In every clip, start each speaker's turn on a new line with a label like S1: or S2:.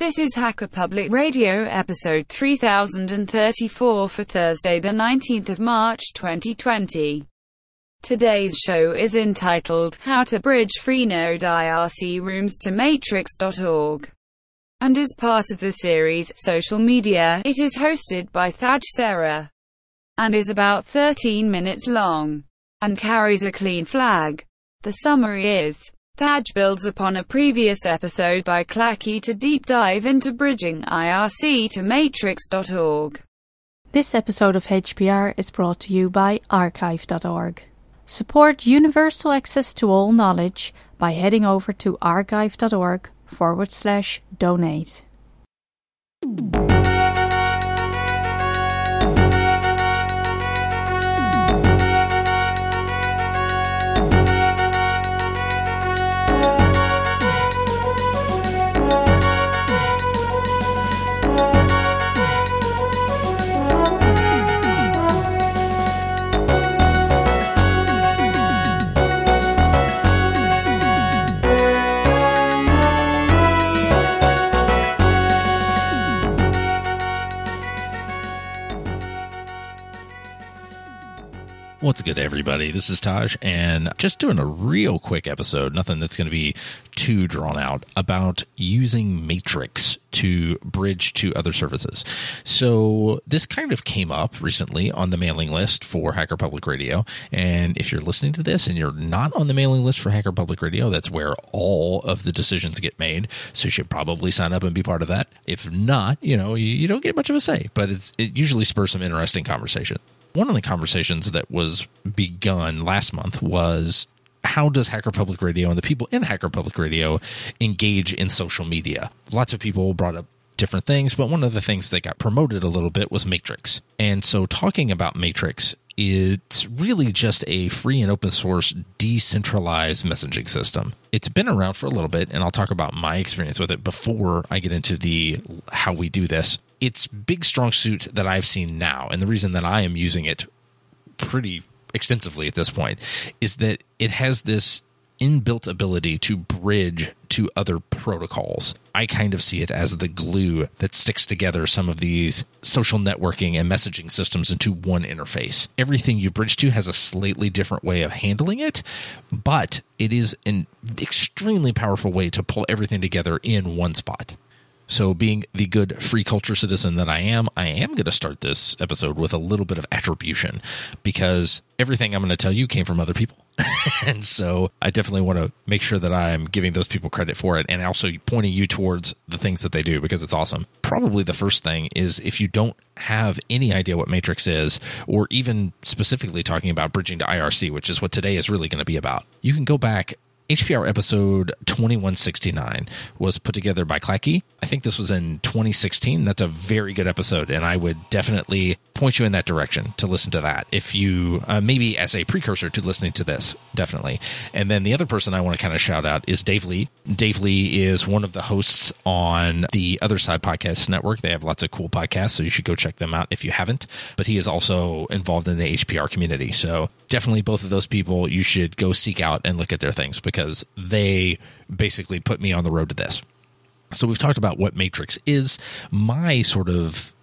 S1: This is Hacker Public Radio episode 3034 for Thursday the 19th of March 2020. Today's show is entitled How to Bridge Freenode IRC Rooms to Matrix.org and is part of the series Social Media. It is hosted by Thaj Sarah and is about 13 minutes long and carries a clean flag. The summary is Thaj builds upon a previous episode by Clacke to deep dive into bridging IRC to matrix.org.
S2: This episode of HPR is brought to you by archive.org. Support universal access to all knowledge by heading over to archive.org forward slash donate.
S3: What's good, everybody? This is Taj, and just doing a real quick episode, nothing that's going to be too drawn out, about using Matrix to bridge to other services. So, this kind of came up recently on the mailing list for Hacker Public Radio. And if you're listening to this and you're not on the mailing list for Hacker Public Radio, that's where all of the decisions get made. So, you should probably sign up and be part of that. If not, you know, you, don't get much of a say, but it's, it usually spurs some interesting conversation. One of the conversations that was begun last month was how does Hacker Public Radio and the people in Hacker Public Radio engage in social media? Lots of people brought up different things, but one of the things that got promoted a little bit was Matrix. And so talking about Matrix it's really just a free and open source decentralized messaging system. It's been around for a little bit and I'll talk about my experience with it before I get into the how we do this. Its big strong suit that I've seen now and the reason that I am using it pretty extensively at this point is that it has this inbuilt ability to bridge to other protocols. I kind of see it as the glue that sticks together some of these social networking and messaging systems into one interface. Everything you bridge to has a slightly different way of handling it, but it is an extremely powerful way to pull everything together in one spot. So, being the good free culture citizen that I am, I am going to start this episode with a little bit of attribution because everything I'm going to tell you came from other people. and so I definitely want to make sure that I'm giving those people credit for it and also pointing you towards the things that they do because it's awesome. Probably the first thing is if you don't have any idea what Matrix is, or even specifically talking about bridging to IRC, which is what today is really going to be about, you can go back HPR episode 2169 was put together by Clacke. I think this was in 2016. That's a very good episode, and I would definitely point you in that direction to listen to that if you uh, maybe as a precursor to listening to this, definitely. And then the other person I want to kind of shout out is Dave Lee. Dave Lee is one of the hosts on the Other Side Podcast Network. They have lots of cool podcasts, so you should go check them out if you haven't. But he is also involved in the HPR community. So definitely both of those people you should go seek out and look at their things because because they basically put me on the road to this. So we've talked about what Matrix is. My sort of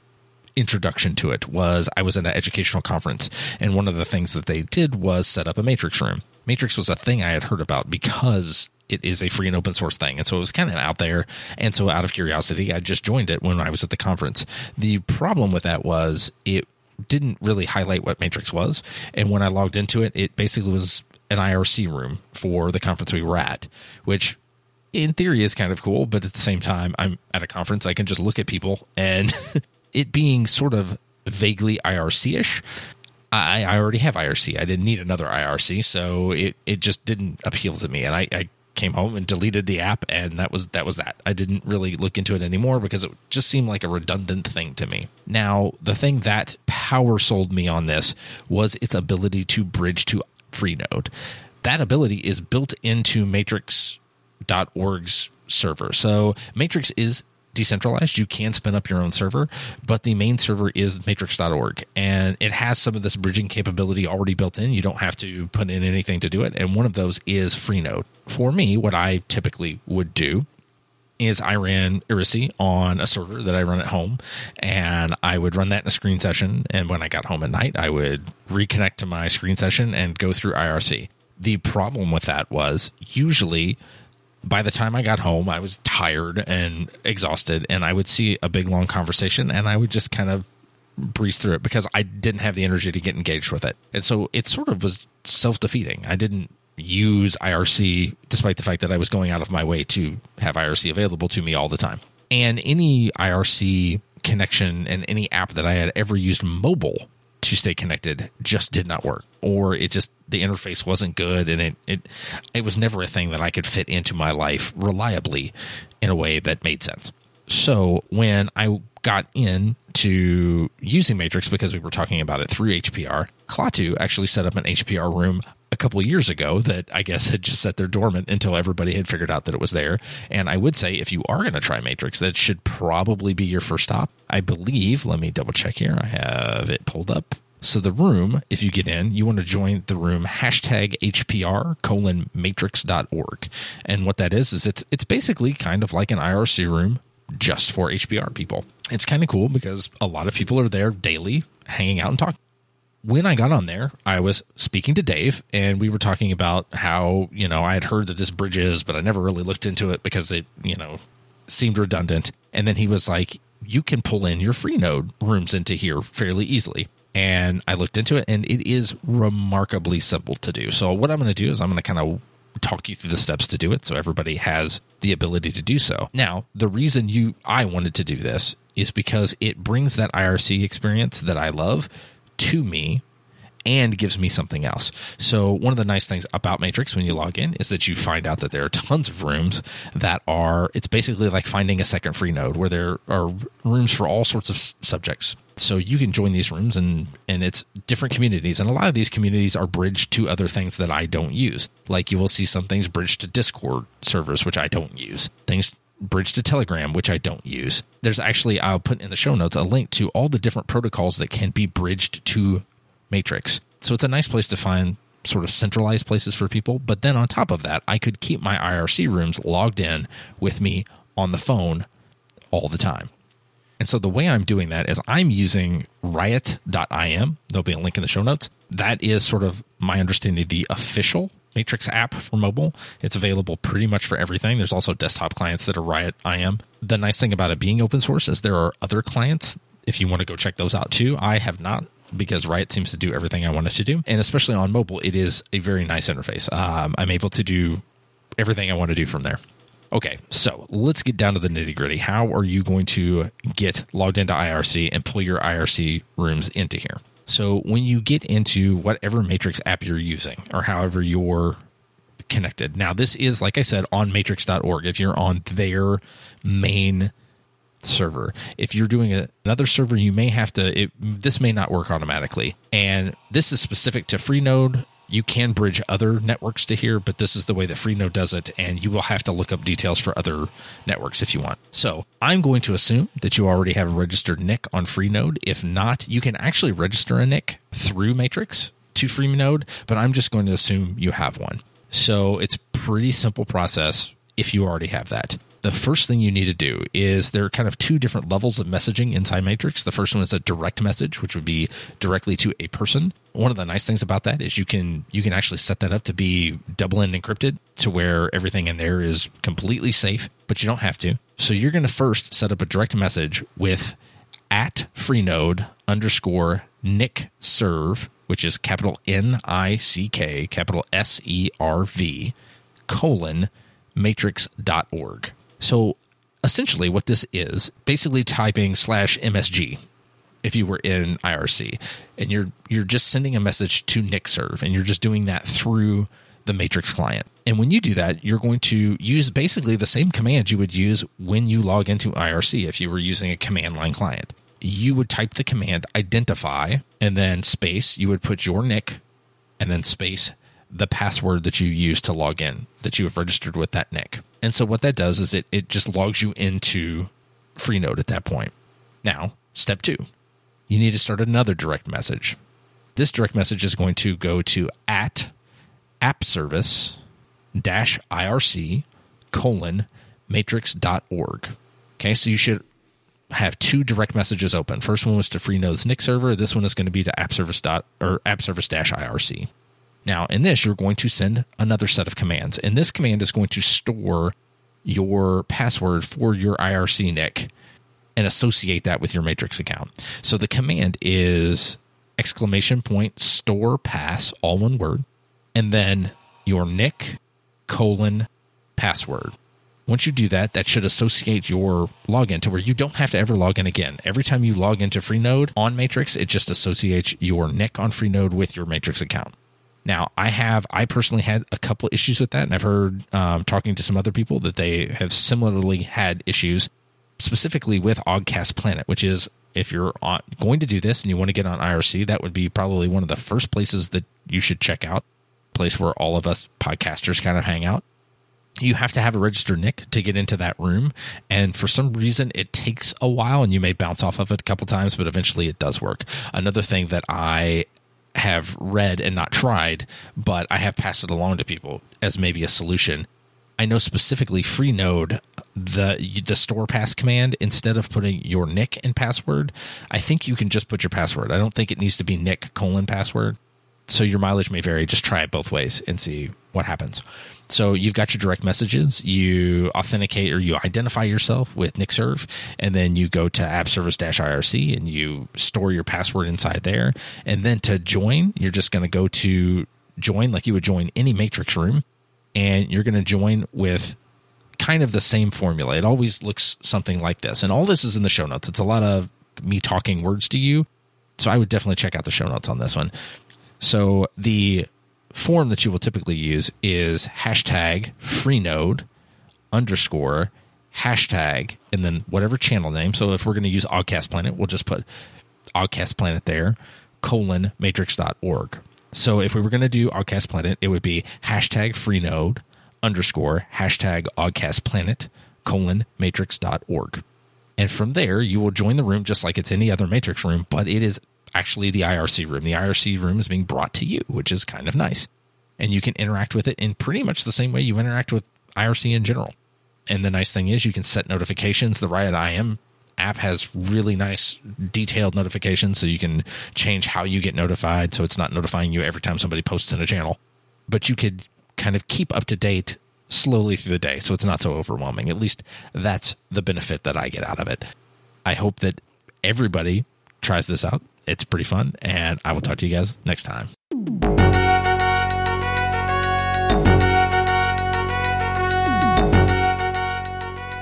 S3: introduction to it was I was at an educational conference, and one of the things that they did was set up a Matrix room. Matrix was a thing I had heard about because it is a free and open source thing. And so it was kind of out there. And so out of curiosity, I just joined it when I was at the conference. The problem with that was it didn't really highlight what Matrix was. And when I logged into it, it basically was an IRC room for the conference we were at, which in theory is kind of cool, but at the same time, I'm at a conference, I can just look at people and it being sort of vaguely IRC ish. I, I already have IRC. I didn't need another IRC, so it, it just didn't appeal to me. And I, I came home and deleted the app and that was that was that. I didn't really look into it anymore because it just seemed like a redundant thing to me. Now, the thing that power sold me on this was its ability to bridge to Freenode. That ability is built into matrix.org's server. So Matrix is decentralized. You can spin up your own server, but the main server is matrix.org and it has some of this bridging capability already built in. You don't have to put in anything to do it. And one of those is Freenode. For me, what I typically would do is I ran Irssi on a server that I run at home, and I would run that in a screen session. And when I got home at night, I would reconnect to my screen session and go through IRC. The problem with that was usually by the time I got home, I was tired and exhausted, and I would see a big long conversation, and I would just kind of breeze through it because I didn't have the energy to get engaged with it. And so it sort of was self defeating. I didn't use IRC despite the fact that I was going out of my way to have IRC available to me all the time. And any IRC connection and any app that I had ever used mobile to stay connected just did not work or it just the interface wasn't good and it it it was never a thing that I could fit into my life reliably in a way that made sense. So when I got into using Matrix because we were talking about it through HPR, Klaatu actually set up an HPR room a couple of years ago that I guess had just sat there dormant until everybody had figured out that it was there. And I would say if you are going to try Matrix, that should probably be your first stop. I believe, let me double check here. I have it pulled up. So the room, if you get in, you want to join the room hashtag HPR colon matrix.org. And what that is, is it's it's basically kind of like an IRC room just for HPR people. It's kind of cool because a lot of people are there daily hanging out and talking when I got on there, I was speaking to Dave, and we were talking about how you know I had heard that this bridge is, but I never really looked into it because it you know seemed redundant. And then he was like, "You can pull in your Freenode rooms into here fairly easily." And I looked into it, and it is remarkably simple to do. So what I'm going to do is I'm going to kind of talk you through the steps to do it, so everybody has the ability to do so. Now, the reason you I wanted to do this is because it brings that IRC experience that I love to me and gives me something else. So one of the nice things about Matrix when you log in is that you find out that there are tons of rooms that are it's basically like finding a second Freenode where there are rooms for all sorts of subjects. So you can join these rooms and and it's different communities and a lot of these communities are bridged to other things that I don't use. Like you will see some things bridged to Discord servers which I don't use. Things bridge to Telegram, which I don't use. There's actually, I'll put in the show notes a link to all the different protocols that can be bridged to Matrix. So it's a nice place to find sort of centralized places for people. But then on top of that, I could keep my IRC rooms logged in with me on the phone all the time. And so the way I'm doing that is I'm using riot.im. There'll be a link in the show notes. That is sort of my understanding the official Matrix app for mobile. It's available pretty much for everything. There's also desktop clients that are Riot IM. The nice thing about it being open source is there are other clients if you want to go check those out too. I have not because Riot seems to do everything I want it to do. And especially on mobile, it is a very nice interface. Um, I'm able to do everything I want to do from there. Okay, so let's get down to the nitty gritty. How are you going to get logged into IRC and pull your IRC rooms into here? So when you get into whatever Matrix app you're using or however you're connected. Now this is like I said on matrix.org if you're on their main server. If you're doing a, another server you may have to it, this may not work automatically. And this is specific to Freenode you can bridge other networks to here, but this is the way that Freenode does it, and you will have to look up details for other networks if you want. So I'm going to assume that you already have a registered nick on Freenode. If not, you can actually register a nick through Matrix to Freenode, but I'm just going to assume you have one. So it's pretty simple process if you already have that the first thing you need to do is there are kind of two different levels of messaging inside Matrix. The first one is a direct message, which would be directly to a person. One of the nice things about that is you can you can actually set that up to be double end encrypted to where everything in there is completely safe, but you don't have to. So you're going to first set up a direct message with at freenode underscore nick serve, which is capital N I C K, capital S E R V, colon matrix.org. So essentially, what this is basically typing slash MSG if you were in IRC, and you're you're just sending a message to NickServ, and you're just doing that through the Matrix client. And when you do that, you're going to use basically the same command you would use when you log into IRC if you were using a command line client. You would type the command identify and then space, you would put your nick and then space the password that you use to log in that you have registered with that nick. And so what that does is it, it just logs you into Freenode at that point. Now, step two, you need to start another direct message. This direct message is going to go to at app service dash IRC colon matrix.org. Okay, so you should have two direct messages open. First one was to Freenode's Nick server. This one is going to be to appservice dot or appservice dash IRC. Now, in this, you're going to send another set of commands, and this command is going to store your password for your IRC nick and associate that with your Matrix account. So the command is exclamation point store pass, all one word, and then your nick colon password. Once you do that, that should associate your login to where you don't have to ever log in again. Every time you log into Freenode on Matrix, it just associates your nick on Freenode with your Matrix account. Now, I have, I personally had a couple issues with that, and I've heard um, talking to some other people that they have similarly had issues, specifically with Oggcast Planet, which is if you're on, going to do this and you want to get on IRC, that would be probably one of the first places that you should check out, place where all of us podcasters kind of hang out. You have to have a registered nick to get into that room and for some reason it takes a while and you may bounce off of it a couple times but eventually it does work. Another thing that i have read and not tried but i have passed it along to people as maybe a solution. I know specifically freenode the the store pass command instead of putting your nick and password i think you can just put your password. I don't think it needs to be nick colon password so your mileage may vary just try it both ways and see what happens so you've got your direct messages, you authenticate or you identify yourself with NickServ, and then you go to appservice-irc and you store your password inside there. And then to join, you're just going to go to join like you would join any matrix room, and you're going to join with kind of the same formula. It always looks something like this. And all this is in the show notes. It's a lot of me talking words to you. So I would definitely check out the show notes on this one. So the form that you will typically use is hashtag freenode underscore hashtag and then whatever channel name. So if we're going to use Oggcast Planet, we'll just put Oggcast Planet there, colon matrix.org. So if we were going to do Oggcast Planet, it would be hashtag freenode underscore hashtag Oggcast Planet colon matrix.org. And from there, you will join the room just like it's any other matrix room, but it is actually the IRC room. The IRC room is being brought to you, which is kind of nice. And you can interact with it in pretty much the same way you interact with IRC in general. And the nice thing is you can set notifications. The Riot IM app has really nice detailed notifications so you can change how you get notified so it's not notifying you every time somebody posts in a channel. But you could kind of keep up to date slowly through the day so it's not so overwhelming. At least that's the benefit that I get out of it. I hope that everybody tries this out it's pretty fun, and I will talk to you guys next time.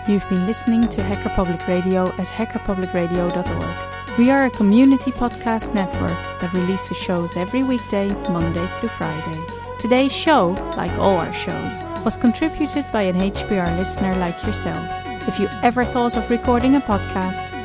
S2: You've been listening to Hacker Public Radio at hackerpublicradio.org. We are a community podcast network that releases shows every weekday, Monday through Friday. Today's show, like all our shows, was contributed by an HPR listener like yourself. If you ever thought of recording a podcast,